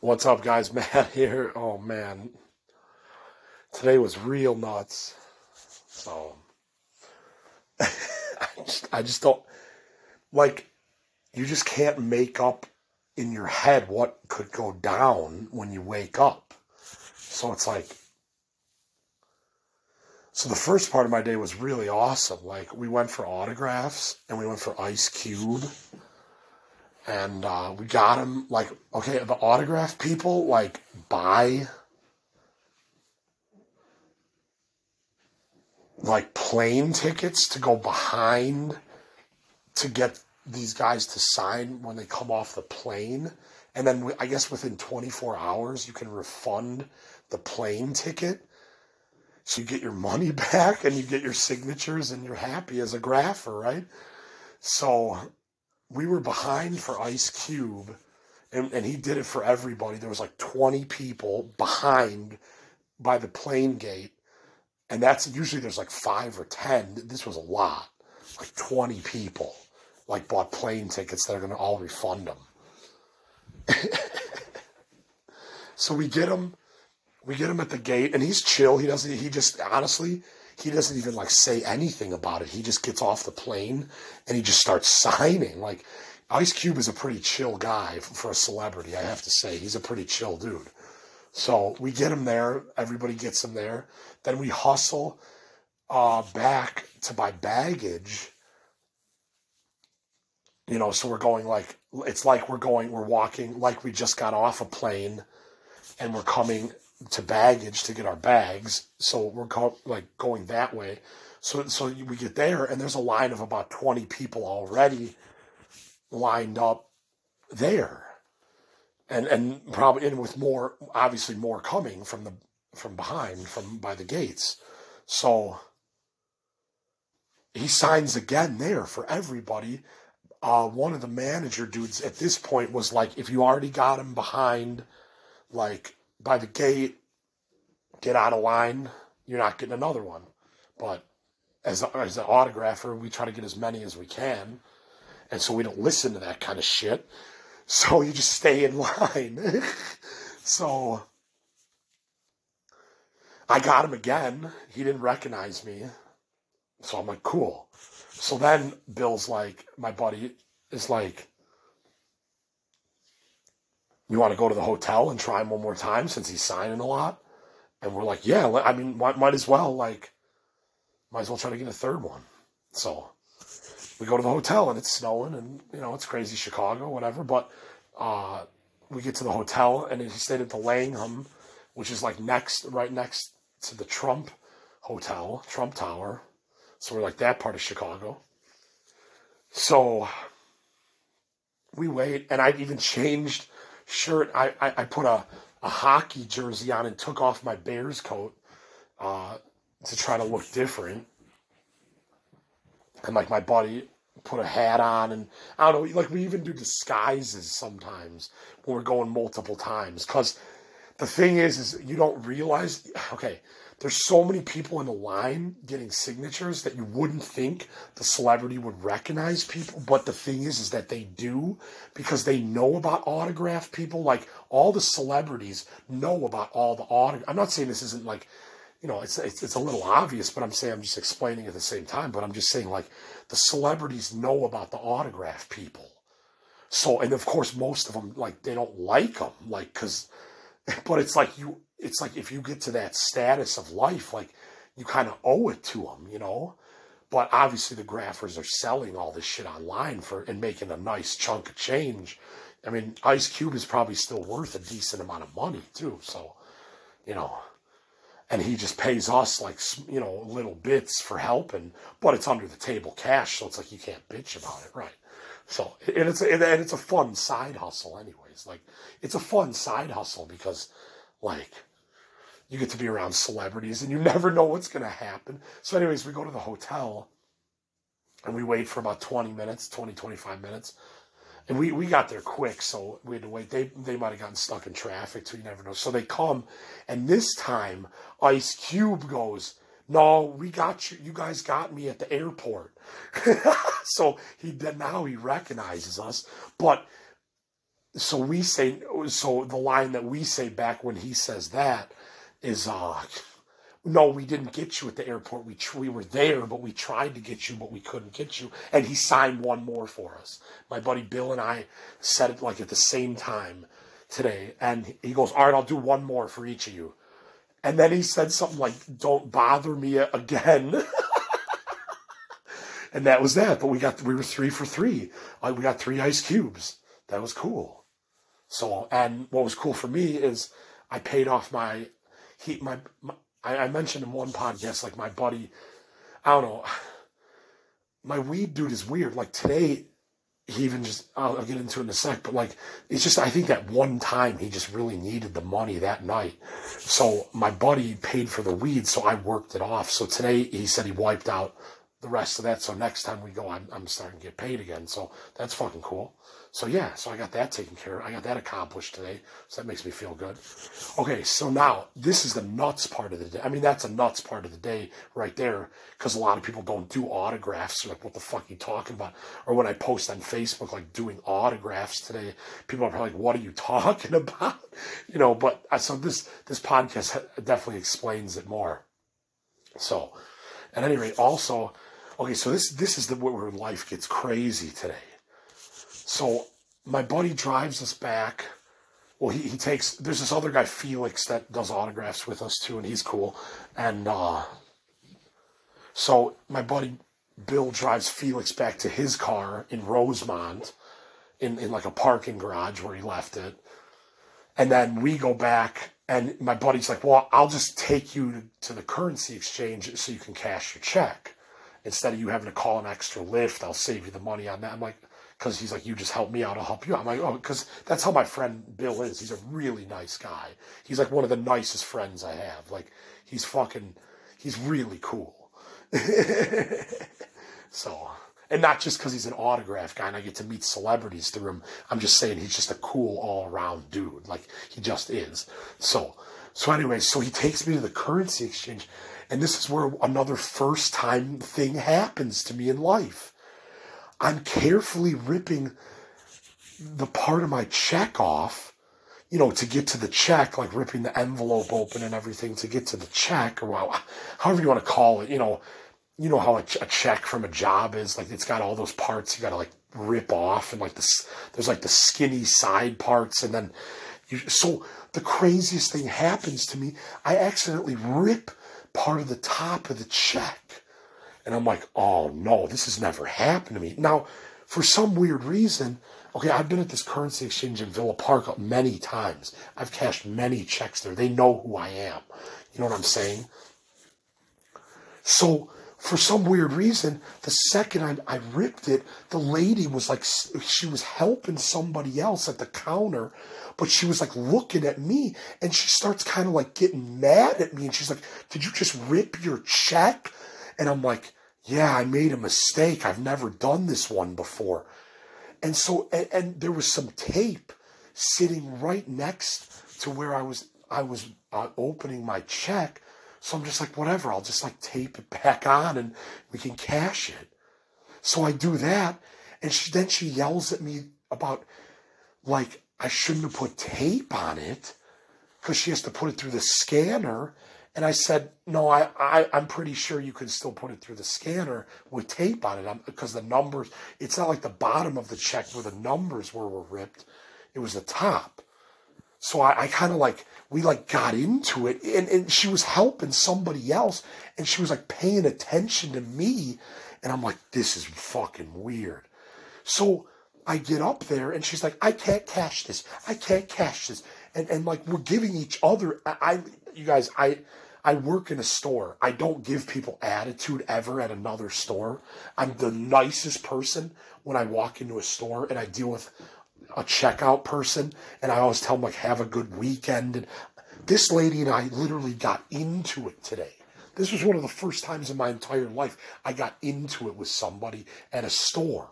What's up, guys? Matt here. Oh man, today was real nuts. So I just, I just don't like. You just can't make up in your head what could go down when you wake up. So it's like. So the first part of my day was really awesome. Like we went for autographs and we went for Ice Cube and uh, we got him like okay the autograph people like buy like plane tickets to go behind to get these guys to sign when they come off the plane. And then i guess within 24 hours you can refund the plane ticket. So you get your money back and you get your signatures and you're happy as a grapher right? So we were behind for Ice Cube, and, and he did it for everybody. There was like 20 people behind by the plane gate, and that's usually there's like five or 10. This was a lot, like 20 people, like bought plane tickets that are going to all refund them. so we get him, we get him at the gate, and he's chill. He doesn't. He just honestly, he doesn't even like say anything about it. He just gets off the plane and he just starts signing. Like Ice Cube is a pretty chill guy for a celebrity, I have to say. He's a pretty chill dude. So we get him there. Everybody gets him there. Then we hustle uh, back to buy baggage. You know, so we're going like it's like we're going, we're walking like we just got off a plane, and we're coming to baggage to get our bags. So we're like going that way. So so we get there and there's a line of about 20 people already lined up there. And and probably and with more obviously more coming from the from behind from by the gates. So he signs again there for everybody. Uh, one of the manager dudes at this point was like, if you already got him behind, like by the gate, get out of line, you're not getting another one. But as, as an autographer, we try to get as many as we can. And so we don't listen to that kind of shit. So you just stay in line. so I got him again. He didn't recognize me. So I'm like, cool. So then Bill's like, my buddy is like, you want to go to the hotel and try him one more time since he's signing a lot? And we're like, yeah, I mean, might, might as well, like, might as well try to get a third one. So we go to the hotel and it's snowing and, you know, it's crazy Chicago, whatever. But uh, we get to the hotel and he stayed at the Langham, which is like next, right next to the Trump Hotel, Trump Tower. So we're like that part of Chicago. So we wait, and I even changed shirt. I, I, I put a, a hockey jersey on and took off my Bears coat uh, to try to look different. And like my buddy put a hat on, and I don't know, like we even do disguises sometimes when we're going multiple times. Because the thing is, is you don't realize. Okay, there's so many people in the line getting signatures that you wouldn't think the celebrity would recognize people. But the thing is is that they do because they know about autograph people. Like all the celebrities know about all the autograph i'm not saying this isn't like you know it's, it's it's a little obvious but i'm saying i'm just explaining at the same time. But i'm just saying like the celebrities know about the autograph people. So and of course most of them like they don't like them like because but it's like you it's like if you get to that status of life, like you kind of owe it to them, you know. But obviously, the graphers are selling all this shit online for and making a nice chunk of change. I mean, Ice Cube is probably still worth a decent amount of money too. So, you know, and he just pays us like you know little bits for helping, but it's under the table cash, so it's like you can't bitch about it, right? So, and it's and it's a fun side hustle, anyways. Like, it's a fun side hustle because, like, you get to be around celebrities and you never know what's to happen. So, anyways, we go to the hotel and we wait for about 20 minutes, 20, 25 minutes. And we, we got there quick, so we had to wait. They they might have gotten stuck in traffic, so you never know. So they come, and this time Ice Cube goes, "No, we got you. You guys got me at the airport." so he then now he recognizes us, but so we say so the line that we say back when he says that is uh no we didn't get you at the airport. We we were there but we tried to get you but we couldn't get you. And he signed one more for us. My buddy bill and i said it like at the same time today. And he goes all right i'll do one more for each of you and then he said something like don't bother me again. And that was that. But we got we were three for three. Uh, we got three ice cubes. That was cool. So, and what was cool for me is I paid off my he my, my I, I mentioned in one podcast like my buddy, I don't know, my weed dude is weird. Like today, he even just I'll, I'll, get into it in a sec, but like it's just I think that one time he just really needed the money that night. So my buddy paid for the weed, so I worked it off. So today he said he wiped out the rest of that. So next time we go, I'm I'm starting to get paid again. So that's fucking cool. So yeah, so I got that taken care of. I got that accomplished today. So that makes me feel good. Okay, so now this is the nuts part of the day. I mean, that's a nuts part of the day right there because a lot of people don't do autographs. like, what the fuck are you talking about? Or when I post on Facebook, like doing autographs today, people are probably like, what are you talking about? You know, but uh, so this, this podcast definitely explains it more. So at any rate, also, okay, so this, this is the where life gets crazy today so my buddy drives us back. Well, he, he takes, there's this other guy, Felix, that does autographs with us too, and he's cool. And uh, so my buddy Bill drives Felix back to his car in Rosemont in, in like a parking garage where he left it. And then we go back, and my buddy's like, Well, I'll just take you to the currency exchange so you can cash your check. Instead of you having to call an extra Lyft, I'll save you the money on that. I'm like, because he's like, you just help me out, I'll help you out. I'm like, oh, because that's how my friend Bill is. He's a really nice guy. He's like one of the nicest friends I have. Like, he's fucking, he's really cool. so, and not just because he's an autograph guy and I get to meet celebrities through him. I'm just saying he's just a cool all around dude. Like, he just is. So, so anyway, so he takes me to the currency exchange. And this is where another first time thing happens to me in life I'm carefully ripping the part of my check off, you know, to get to the check, like ripping the envelope open and everything to get to the check, or however you want to call it. You know, you know how a, a check from a job is like it's got all those parts you got to like rip off, and like this, there's like the skinny side parts, and then you. So the craziest thing happens to me. I accidentally rip part of the top of the check and I'm like, oh no, this has never happened to me. Now, for some weird reason, okay, I've been at this currency exchange in Villa Park many times. I've cashed many checks there. They know who I am. You know what I'm saying? So, for some weird reason, the second I, I ripped it, the lady was like, she was helping somebody else at the counter, but she was like looking at me and she starts kind of like getting mad at me. And she's like, Did you just rip your check? And I'm like, yeah, I made a mistake. I've never done this one before. And so, and, and there was some tape sitting right next to where I was, I was uh, opening my check. So I'm just like, whatever, I'll just like tape it back on and we can cash it. So I do that. And she, then she yells at me about like, I shouldn't have put tape on it because she has to put it through the scanner and I said, no, I, I, I'm pretty sure you can still put it through the scanner with tape on it um, because the numbers, it's not like the bottom of the check where the numbers were, were ripped. It was the top. So I, I kind of like, we like got into it and, and she was helping somebody else and she was like paying attention to me. And I'm like, this is fucking weird. So I get up there and she's like, I can't cash this. I can't cash this. And, and like, we're giving each other, I, I you guys, I, I work in a store. I don't give people attitude ever at another store. I'm the nicest person when I walk into a store and I deal with a checkout person and I always tell them like have a good weekend and this lady and I literally got into it today. This was one of the first times in my entire life I got into it with somebody at a store.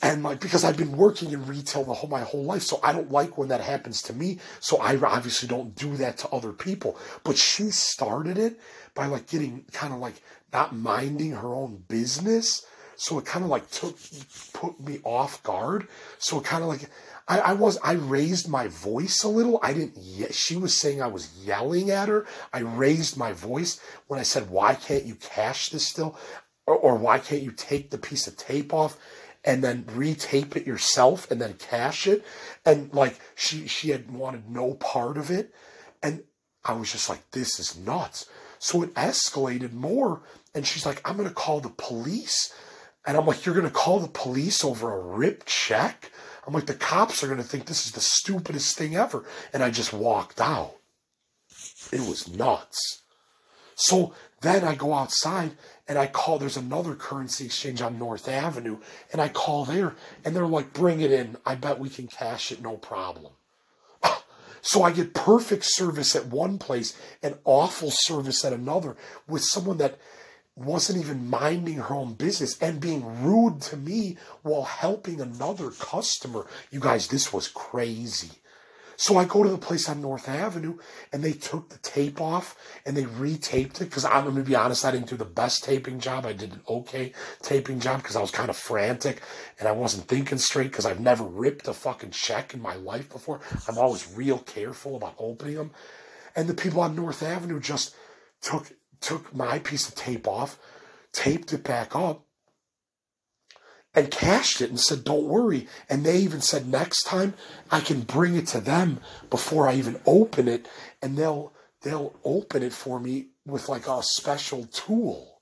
And like because I've been working in retail the whole my whole life, so I don't like when that happens to me. So I obviously don't do that to other people. But she started it by like getting kind of like not minding her own business. So it kind of like took put me off guard. So it kind of like I, I was I raised my voice a little. I didn't. Ye- she was saying I was yelling at her. I raised my voice when I said, "Why can't you cash this still?" Or, or why can't you take the piece of tape off? And then retape it yourself and then cash it. And like she she had wanted no part of it. And I was just like, this is nuts. So it escalated more. And she's like, I'm gonna call the police. And I'm like, you're gonna call the police over a ripped check? I'm like, the cops are gonna think this is the stupidest thing ever. And I just walked out. It was nuts. So then I go outside and I call, there's another currency exchange on North Avenue, and I call there, and they're like, bring it in. I bet we can cash it, no problem. So I get perfect service at one place and awful service at another with someone that wasn't even minding her own business and being rude to me while helping another customer. You guys, this was crazy. So I go to the place on North Avenue and they took the tape off and they retaped it because I'm going to be honest, I didn't do the best taping job. I did an okay taping job because I was kind of frantic and I wasn't thinking straight because I've never ripped a fucking check in my life before. I'm always real careful about opening them. And the people on North Avenue just took took my piece of tape off, taped it back up, and cashed it and said, Don't worry. And they even said, Next time I can bring it to them before I even open it, and they'll they'll open it for me with like a special tool.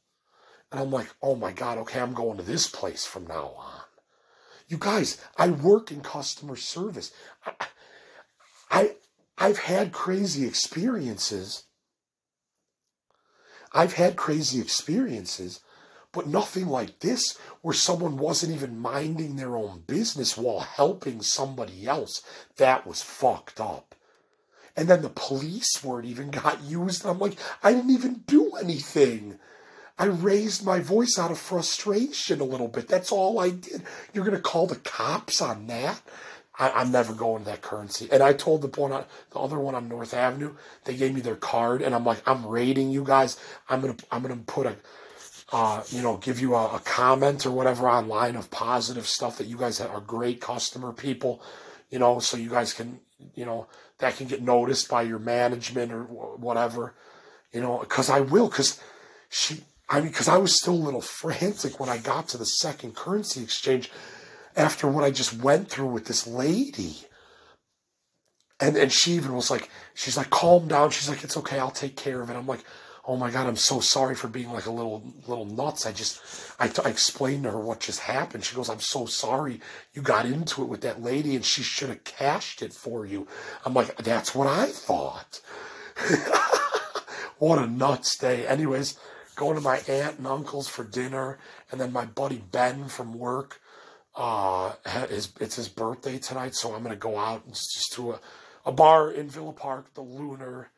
And I'm like, oh my God, okay, I'm going to this place from now on. You guys, I work in customer service. I, I I've had crazy experiences. I've had crazy experiences but nothing like this where someone wasn't even minding their own business while helping somebody else. That was fucked up. And then the police word even got used. And I'm like, I didn't even do anything. I raised my voice out of frustration a little bit. That's all I did. You're going to call the cops on that? I, am never going to that currency. And I told the one on the other one on North Avenue, they gave me their card, and I'm like, I'm raiding you guys. I'm gonna I'm gonna put a uh, you know, give you a, a, comment or whatever online of positive stuff that you guys are great customer people, you know, so you guys can, you know, that can get noticed by your management or whatever, you know, because I will, because she, I mean, because I was still a little frantic when I got to the second currency exchange after what I just went through with this lady. And, and she even was like, she's like, calm down. She's like, it's okay. I'll take care of it. I'm like, oh my god, I'm so sorry for being like a little little nuts. I just I, I explained to her what just happened. She goes, I'm so sorry you got into it with that lady and she should have cashed it for you. I'm like, that's what I thought. what a nuts day. Anyways, going to my aunt and uncle's for dinner, and then my buddy Ben from work. Uh, his, it's his birthday tonight, so I'm gonna go out and just to a, a bar in Villa Park, the Lunar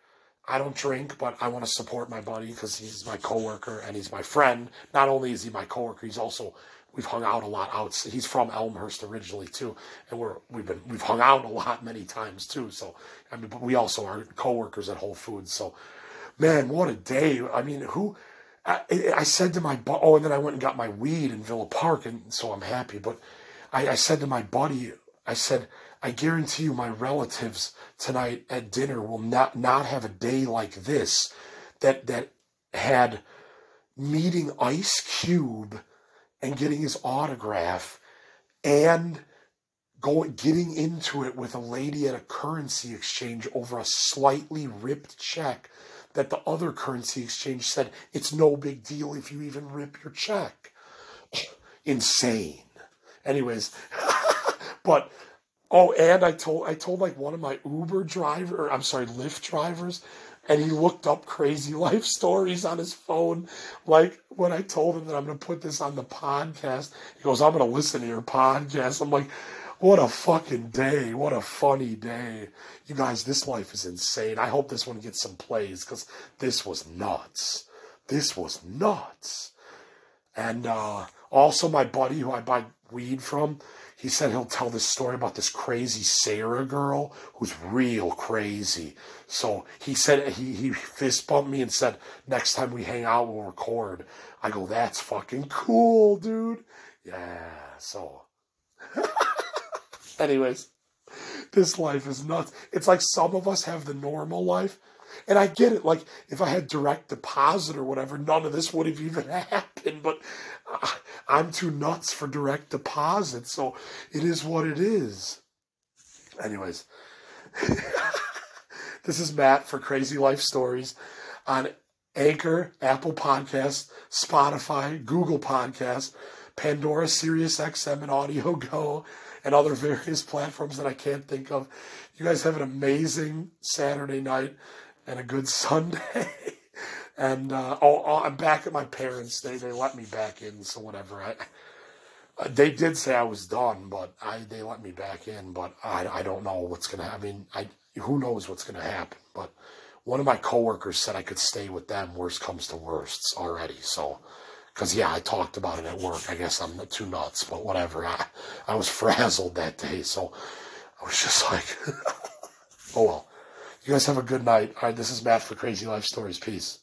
I don't drink, but I want to support my buddy because he's my coworker and he's my friend. Not only is he my coworker, he's also we've hung out a lot out. He's from Elmhurst originally too, and we're we've been we've hung out a lot many times too. So I mean, but we also are coworkers at Whole Foods. So, man, what a day! I mean, who? I, I said to my oh, and then I went and got my weed in Villa Park, and so I'm happy. But I, I said to my buddy, I said I guarantee you my relatives tonight at dinner will not, not have a day like this that, that had meeting Ice Cube and getting his autograph and going getting into it with a lady at a currency exchange over a slightly ripped check that the other currency exchange said it's no big deal if you even rip your check. Insane. Anyways, but Oh, and I told I told like one of my Uber driver, I'm sorry, Lyft drivers, and he looked up crazy life stories on his phone. Like when I told him that I'm gonna put this on the podcast, he goes, "I'm gonna listen to your podcast." I'm like, "What a fucking day! What a funny day!" You guys, this life is insane. I hope this one gets some plays because this was nuts. This was nuts. And uh, also, my buddy who I buy weed from he said he'll tell this story about this crazy Sarah girl who's real crazy. So he said he he fist bumped me and said next time we hang out we'll record. I go, that's fucking cool, dude. Yeah. So, anyways, this life is nuts. It's like some of us have the normal life. And I get it. Like, if I had direct deposit or whatever, none of this would have even happened. But uh, I'm too nuts for direct deposit. So it is what it is. Anyways, this is Matt for Crazy Life Stories on Anchor, Apple Podcasts, Spotify, Google Podcasts, Pandora, Sirius XM, and Audio Go, and other various platforms that I can't think of. You guys have an amazing Saturday night and a good Sunday. And uh, oh, oh, I'm back at my parents. They they let me back in, so whatever. I uh, they did say I was done, but I they let me back in. But I I don't know what's gonna. I mean, I who knows what's gonna happen. But one of my coworkers said I could stay with them. Worst comes to worst already. So. Because, yeah, I talked about it at work. I guess I'm too nuts, but whatever. I, I was frazzled that day, so I was just like, oh well. You guys have a good night. All right, this is Matt for Crazy Life Stories. Peace.